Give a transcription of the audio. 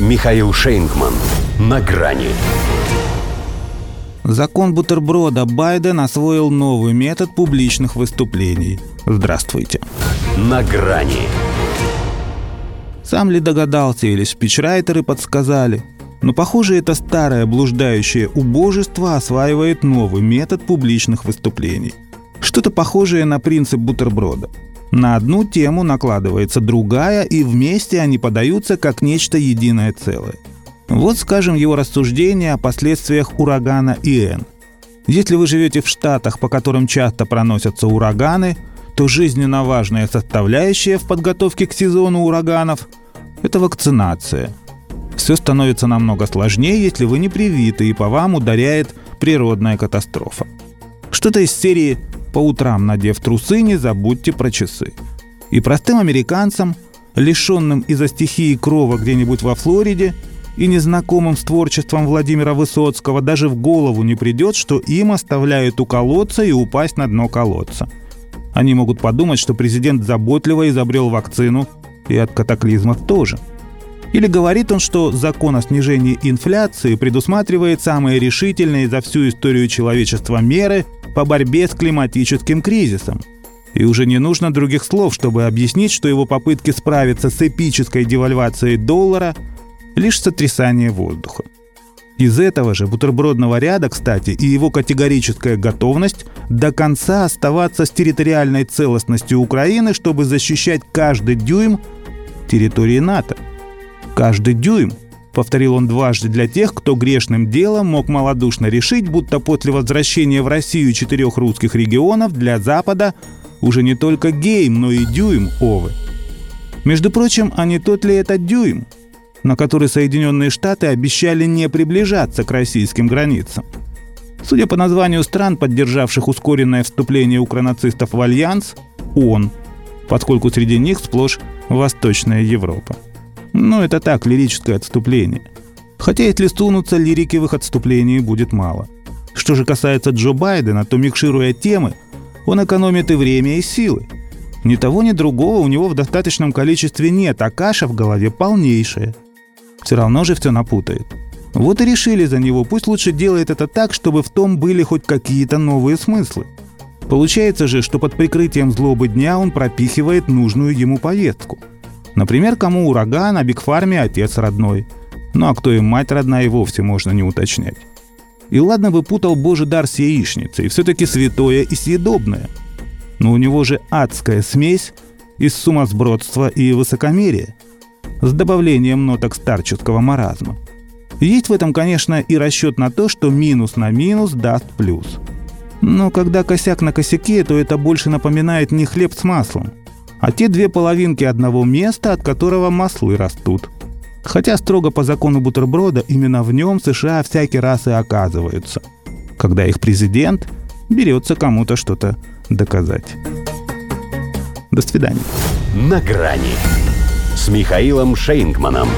Михаил Шейнгман. На грани. Закон бутерброда Байден освоил новый метод публичных выступлений. Здравствуйте. На грани. Сам ли догадался или спичрайтеры подсказали? Но, похоже, это старое блуждающее убожество осваивает новый метод публичных выступлений. Что-то похожее на принцип бутерброда. На одну тему накладывается другая, и вместе они подаются как нечто единое целое. Вот, скажем, его рассуждение о последствиях урагана Иэн. Если вы живете в штатах, по которым часто проносятся ураганы, то жизненно важная составляющая в подготовке к сезону ураганов – это вакцинация – все становится намного сложнее, если вы не привиты и по вам ударяет природная катастрофа. Что-то из серии «По утрам, надев трусы, не забудьте про часы». И простым американцам, лишенным из-за стихии крова где-нибудь во Флориде и незнакомым с творчеством Владимира Высоцкого даже в голову не придет, что им оставляют у колодца и упасть на дно колодца. Они могут подумать, что президент заботливо изобрел вакцину и от катаклизмов тоже – или говорит он, что закон о снижении инфляции предусматривает самые решительные за всю историю человечества меры по борьбе с климатическим кризисом. И уже не нужно других слов, чтобы объяснить, что его попытки справиться с эпической девальвацией доллара – лишь сотрясание воздуха. Из этого же бутербродного ряда, кстати, и его категорическая готовность до конца оставаться с территориальной целостностью Украины, чтобы защищать каждый дюйм территории НАТО – каждый дюйм, повторил он дважды для тех, кто грешным делом мог малодушно решить, будто после возвращения в Россию четырех русских регионов для Запада уже не только гейм, но и дюйм овы. Между прочим, а не тот ли это дюйм, на который Соединенные Штаты обещали не приближаться к российским границам? Судя по названию стран, поддержавших ускоренное вступление укронацистов в Альянс, он, поскольку среди них сплошь Восточная Европа. Ну, это так, лирическое отступление. Хотя если сунуться, лирики в их отступлении будет мало. Что же касается Джо Байдена, то микшируя темы, он экономит и время, и силы. Ни того, ни другого у него в достаточном количестве нет, а каша в голове полнейшая. Все равно же все напутает. Вот и решили за него, пусть лучше делает это так, чтобы в том были хоть какие-то новые смыслы. Получается же, что под прикрытием злобы дня он пропихивает нужную ему повестку – Например, кому ураган, а Бигфарме отец родной. Ну а кто им мать родная и вовсе можно не уточнять. И ладно бы путал божий дар с яичницей, все-таки святое и съедобное. Но у него же адская смесь из сумасбродства и высокомерия, с добавлением ноток старческого маразма. Есть в этом, конечно, и расчет на то, что минус на минус даст плюс. Но когда косяк на косяке, то это больше напоминает не хлеб с маслом – а те две половинки одного места, от которого маслы растут. Хотя строго по закону бутерброда именно в нем США всякий раз и оказываются, когда их президент берется кому-то что-то доказать. До свидания. На грани с Михаилом Шейнгманом.